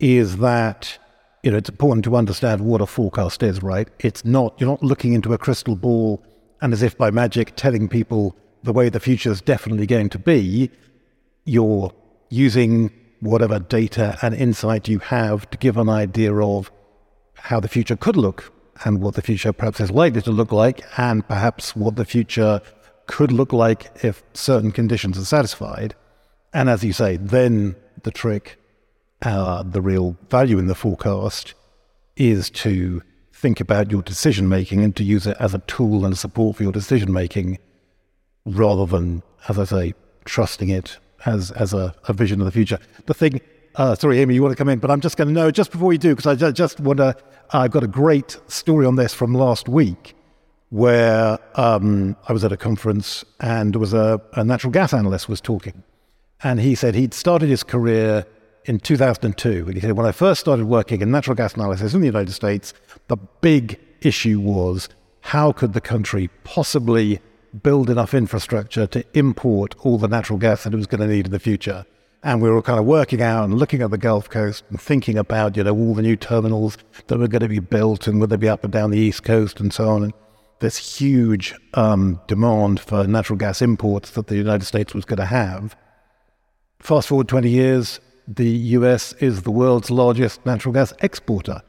is that you know it's important to understand what a forecast is, right? It's not you're not looking into a crystal ball and as if by magic telling people the way the future is definitely going to be. You're using whatever data and insight you have to give an idea of how the future could look and what the future perhaps is likely to look like, and perhaps what the future could look like if certain conditions are satisfied. And as you say, then the trick, uh, the real value in the forecast is to think about your decision making and to use it as a tool and support for your decision making rather than, as I say, trusting it as, as a, a vision of the future. The thing, uh, sorry, Amy, you want to come in, but I'm just going to know just before you do, because I just want to, I've got a great story on this from last week where um, I was at a conference and was a, a natural gas analyst was talking. And he said he'd started his career in 2002. And he said, when I first started working in natural gas analysis in the United States, the big issue was how could the country possibly build enough infrastructure to import all the natural gas that it was going to need in the future? And we were kind of working out and looking at the Gulf Coast and thinking about, you know, all the new terminals that were going to be built and would they be up and down the East Coast and so on. And this huge um, demand for natural gas imports that the United States was going to have. Fast forward 20 years, the US is the world's largest natural gas exporter,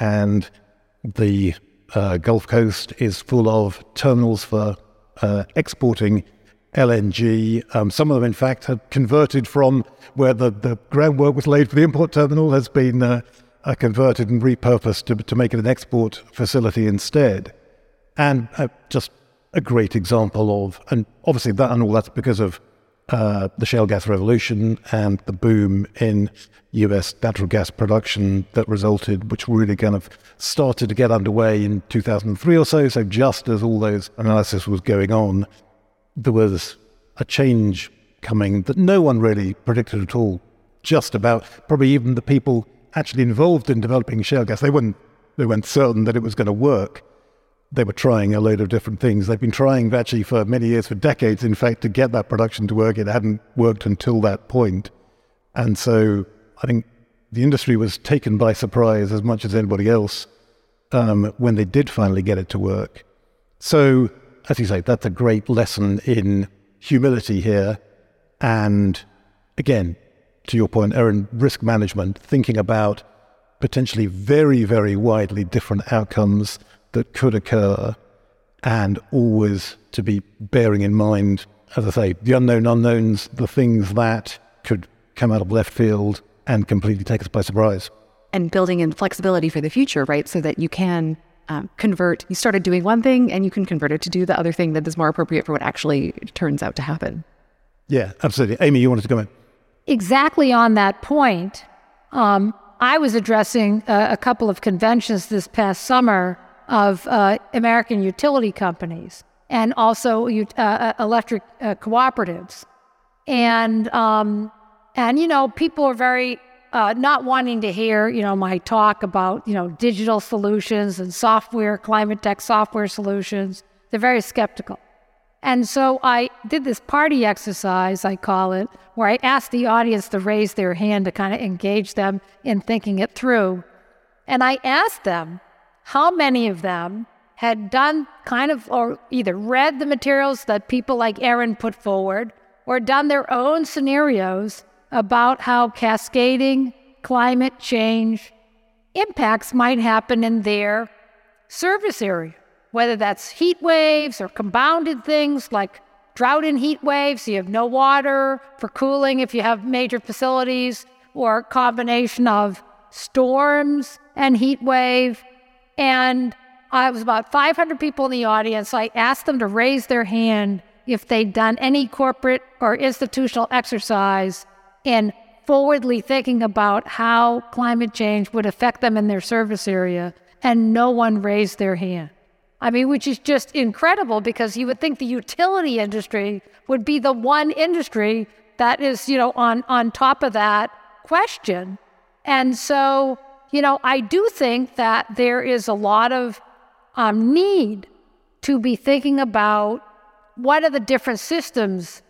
and the uh, Gulf Coast is full of terminals for uh, exporting LNG. Um, some of them, in fact, have converted from where the, the groundwork was laid for the import terminal has been uh, uh converted and repurposed to, to make it an export facility instead. And uh, just a great example of, and obviously that and all that's because of uh, the shale gas revolution and the boom in US natural gas production that resulted, which really kind of started to get underway in 2003 or so. So, just as all those analysis was going on, there was a change coming that no one really predicted at all. Just about, probably even the people actually involved in developing shale gas, they weren't, they weren't certain that it was going to work they were trying a load of different things. They've been trying actually for many years, for decades, in fact, to get that production to work. It hadn't worked until that point. And so I think the industry was taken by surprise as much as anybody else um, when they did finally get it to work. So, as you say, that's a great lesson in humility here. And again, to your point, Erin, risk management, thinking about potentially very, very widely different outcomes that could occur, and always to be bearing in mind, as I say, the unknown unknowns, the things that could come out of left field and completely take us by surprise. And building in flexibility for the future, right? So that you can um, convert, you started doing one thing and you can convert it to do the other thing that is more appropriate for what actually turns out to happen. Yeah, absolutely. Amy, you wanted to comment? Exactly on that point. Um, I was addressing a, a couple of conventions this past summer of uh, American utility companies and also uh, uh, electric uh, cooperatives. And, um, and, you know, people are very uh, not wanting to hear, you know, my talk about, you know, digital solutions and software, climate tech software solutions. They're very skeptical. And so I did this party exercise, I call it, where I asked the audience to raise their hand to kind of engage them in thinking it through. And I asked them, how many of them had done kind of, or either read the materials that people like Erin put forward, or done their own scenarios about how cascading climate change impacts might happen in their service area, whether that's heat waves or compounded things like drought and heat waves, so you have no water for cooling if you have major facilities, or a combination of storms and heat wave and I was about 500 people in the audience. I asked them to raise their hand if they'd done any corporate or institutional exercise in forwardly thinking about how climate change would affect them in their service area. And no one raised their hand. I mean, which is just incredible because you would think the utility industry would be the one industry that is, you know, on, on top of that question. And so you know, I do think that there is a lot of um, need to be thinking about what are the different systems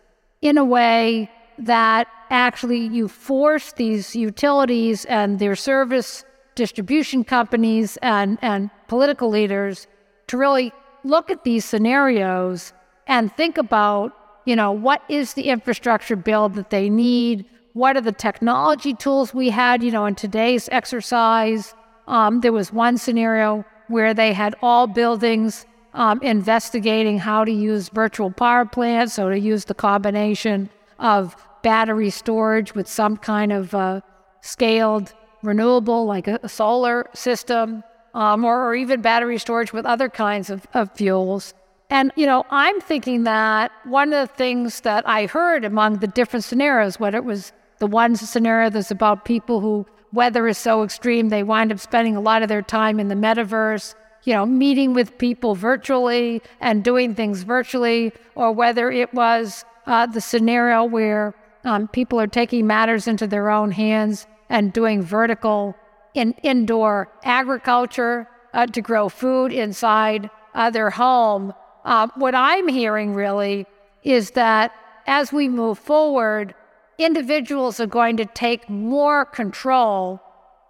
in a way that actually you force these utilities and their service distribution companies and, and political leaders to really look at these scenarios and think about, you know, what is the infrastructure build that they need? What are the technology tools we had? You know, in today's exercise, um, there was one scenario where they had all buildings um, investigating how to use virtual power plants, so to use the combination of battery storage with some kind of uh, scaled renewable, like a, a solar system, um, or, or, even battery storage with other kinds of, of fuels. And, you know, I'm thinking that one of the things that I heard among the different scenarios, whether it was the one scenario that's about people who weather is so extreme they wind up spending a lot of their time in the metaverse, you know, meeting with people virtually and doing things virtually, or whether it was uh, the scenario where um, people are taking matters into their own hands and doing vertical in indoor agriculture uh, to grow food inside uh, their home. Uh, what I'm hearing really is that as we move forward, individuals are going to take more control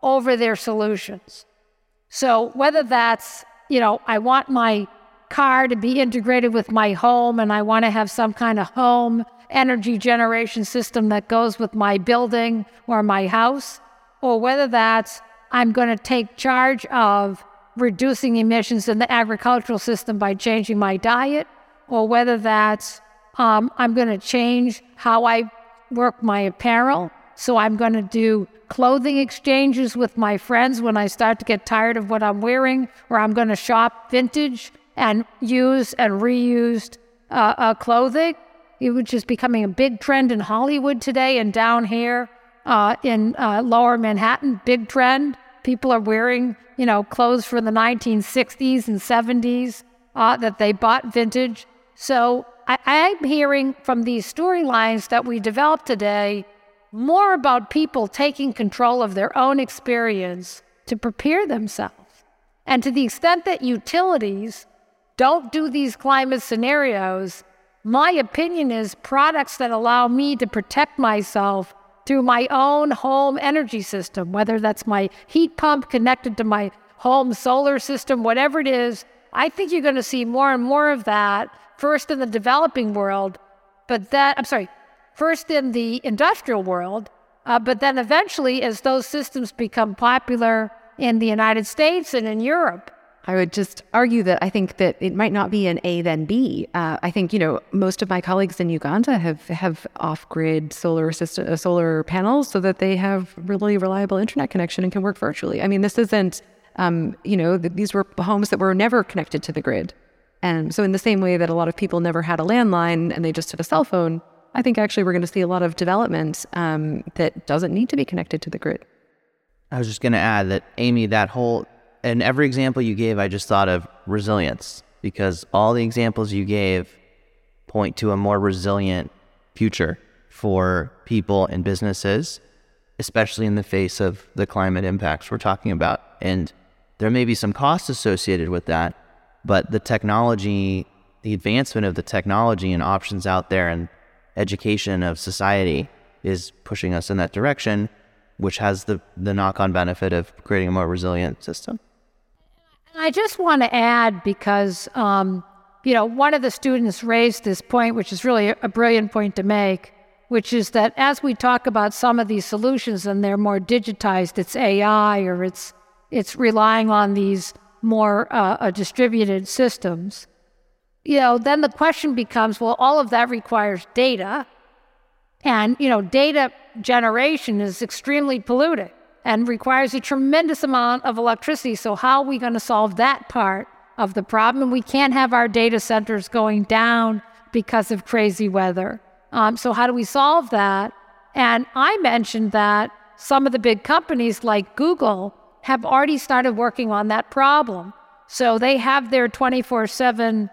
over their solutions. So whether that's, you know, I want my car to be integrated with my home and I want to have some kind of home energy generation system that goes with my building or my house, or whether that's I'm going to take charge of reducing emissions in the agricultural system by changing my diet, or whether that's um, I'm going to change how I work my apparel. So I'm going to do clothing exchanges with my friends when I start to get tired of what I'm wearing, or I'm going to shop vintage and use and reused uh, uh, clothing. which is becoming a big trend in Hollywood today and down here uh, in uh, lower Manhattan, big trend. People are wearing, you know, clothes from the 1960s and 70s uh, that they bought vintage. So I, I'm hearing from these storylines that we developed today more about people taking control of their own experience to prepare themselves. And to the extent that utilities don't do these climate scenarios, my opinion is products that allow me to protect myself through my own home energy system, whether that's my heat pump connected to my home solar system, whatever it is, I think you're going to see more and more of that first in the developing world, but that, I'm sorry, first in the industrial world, uh, but then eventually as those systems become popular in the United States and in Europe, I would just argue that I think that it might not be an A then B. Uh, I think you know most of my colleagues in Uganda have have off grid solar system, uh, solar panels so that they have really reliable internet connection and can work virtually. I mean, this isn't um, you know th- these were homes that were never connected to the grid, and so in the same way that a lot of people never had a landline and they just had a cell phone, I think actually we're going to see a lot of development um, that doesn't need to be connected to the grid. I was just going to add that Amy, that whole and every example you gave, I just thought of resilience because all the examples you gave point to a more resilient future for people and businesses, especially in the face of the climate impacts we're talking about. And there may be some costs associated with that, but the technology, the advancement of the technology and options out there and education of society is pushing us in that direction, which has the, the knock on benefit of creating a more resilient system. I just want to add because, um, you know, one of the students raised this point, which is really a brilliant point to make, which is that as we talk about some of these solutions and they're more digitized, it's AI or it's it's relying on these more uh, uh, distributed systems. You know, then the question becomes, well, all of that requires data, and you know, data generation is extremely polluting and requires a tremendous amount of electricity. So, how are we going to solve that part of the problem? We can't have our data centers going down because of crazy weather. Um, so, how do we solve that? And I mentioned that some of the big companies like Google have already started working on that problem. So, they have their 24 7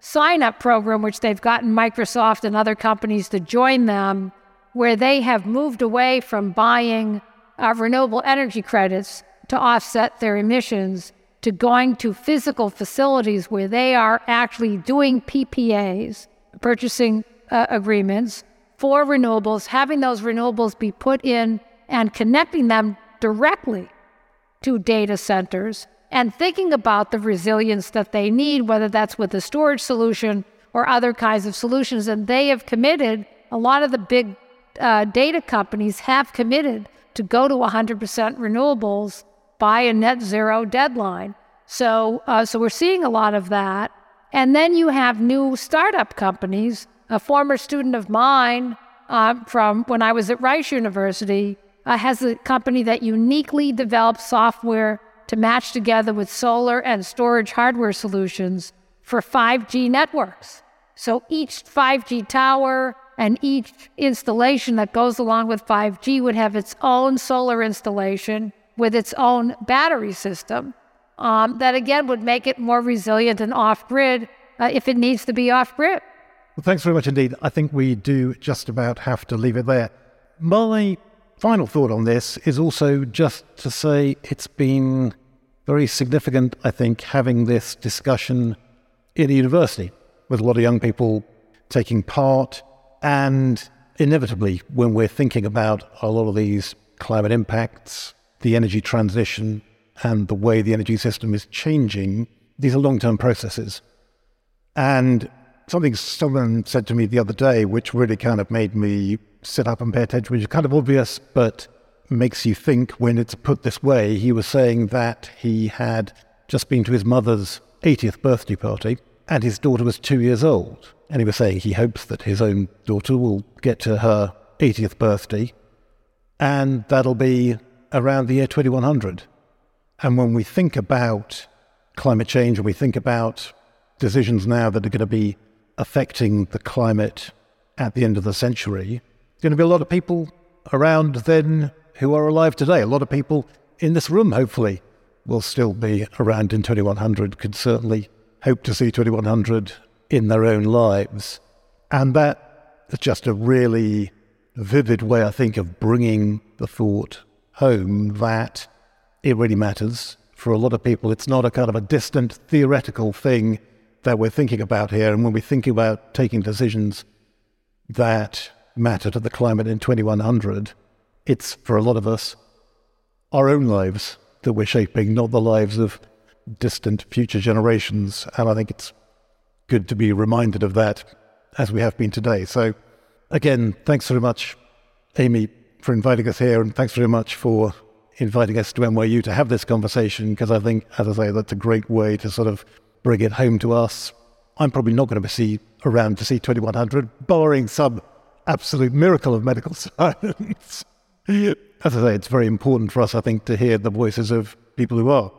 sign up program, which they've gotten Microsoft and other companies to join them, where they have moved away from buying of renewable energy credits to offset their emissions to going to physical facilities where they are actually doing PPAs, purchasing uh, agreements for renewables, having those renewables be put in and connecting them directly to data centers and thinking about the resilience that they need, whether that's with a storage solution or other kinds of solutions. And they have committed, a lot of the big uh, data companies have committed to go to 100% renewables by a net zero deadline. So, uh, so we're seeing a lot of that. And then you have new startup companies. A former student of mine uh, from when I was at Rice University uh, has a company that uniquely develops software to match together with solar and storage hardware solutions for 5G networks. So each 5G tower and each installation that goes along with 5G would have its own solar installation with its own battery system. Um, that again would make it more resilient and off grid uh, if it needs to be off grid. Well, thanks very much indeed. I think we do just about have to leave it there. My final thought on this is also just to say it's been very significant, I think, having this discussion in a university with a lot of young people taking part and inevitably, when we're thinking about a lot of these climate impacts, the energy transition, and the way the energy system is changing, these are long term processes. And something someone said to me the other day, which really kind of made me sit up and pay attention, which is kind of obvious, but makes you think when it's put this way. He was saying that he had just been to his mother's 80th birthday party, and his daughter was two years old. And he was saying he hopes that his own daughter will get to her 80th birthday, and that'll be around the year 2100. And when we think about climate change, and we think about decisions now that are going to be affecting the climate at the end of the century, going to be a lot of people around then who are alive today. A lot of people in this room, hopefully, will still be around in 2100, could certainly hope to see 2100 in their own lives. And that is just a really vivid way, I think, of bringing the thought home that it really matters. For a lot of people, it's not a kind of a distant theoretical thing that we're thinking about here. And when we think about taking decisions that matter to the climate in 2100, it's for a lot of us our own lives that we're shaping, not the lives of distant future generations. And I think it's good to be reminded of that as we have been today. So, again, thanks very much, Amy, for inviting us here, and thanks very much for inviting us to NYU to have this conversation, because I think, as I say, that's a great way to sort of bring it home to us. I'm probably not going to be around to see 2100, barring some absolute miracle of medical science. As I say, it's very important for us, I think, to hear the voices of people who are.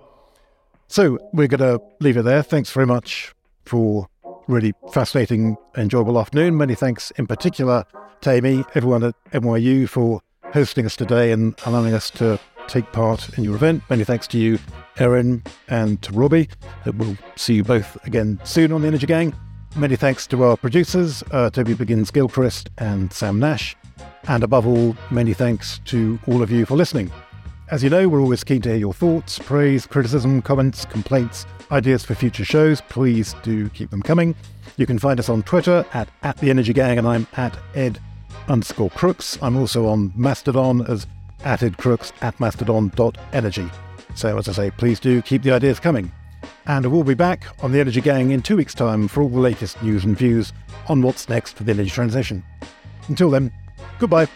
So we're going to leave it there. Thanks very much for really fascinating, enjoyable afternoon. Many thanks in particular to Amy, everyone at NYU for hosting us today and allowing us to take part in your event. Many thanks to you, Erin, and to Robbie. We'll see you both again soon on the Energy Gang. Many thanks to our producers, uh, Toby Biggins Gilchrist and Sam Nash. And above all, many thanks to all of you for listening. As you know, we're always keen to hear your thoughts, praise, criticism, comments, complaints, ideas for future shows. Please do keep them coming. You can find us on Twitter at, at the Energy Gang, and I'm at Ed underscore Crooks. I'm also on Mastodon as at Ed Crooks at mastodon.energy. So, as I say, please do keep the ideas coming. And we'll be back on the Energy Gang in two weeks' time for all the latest news and views on what's next for the energy transition. Until then, goodbye.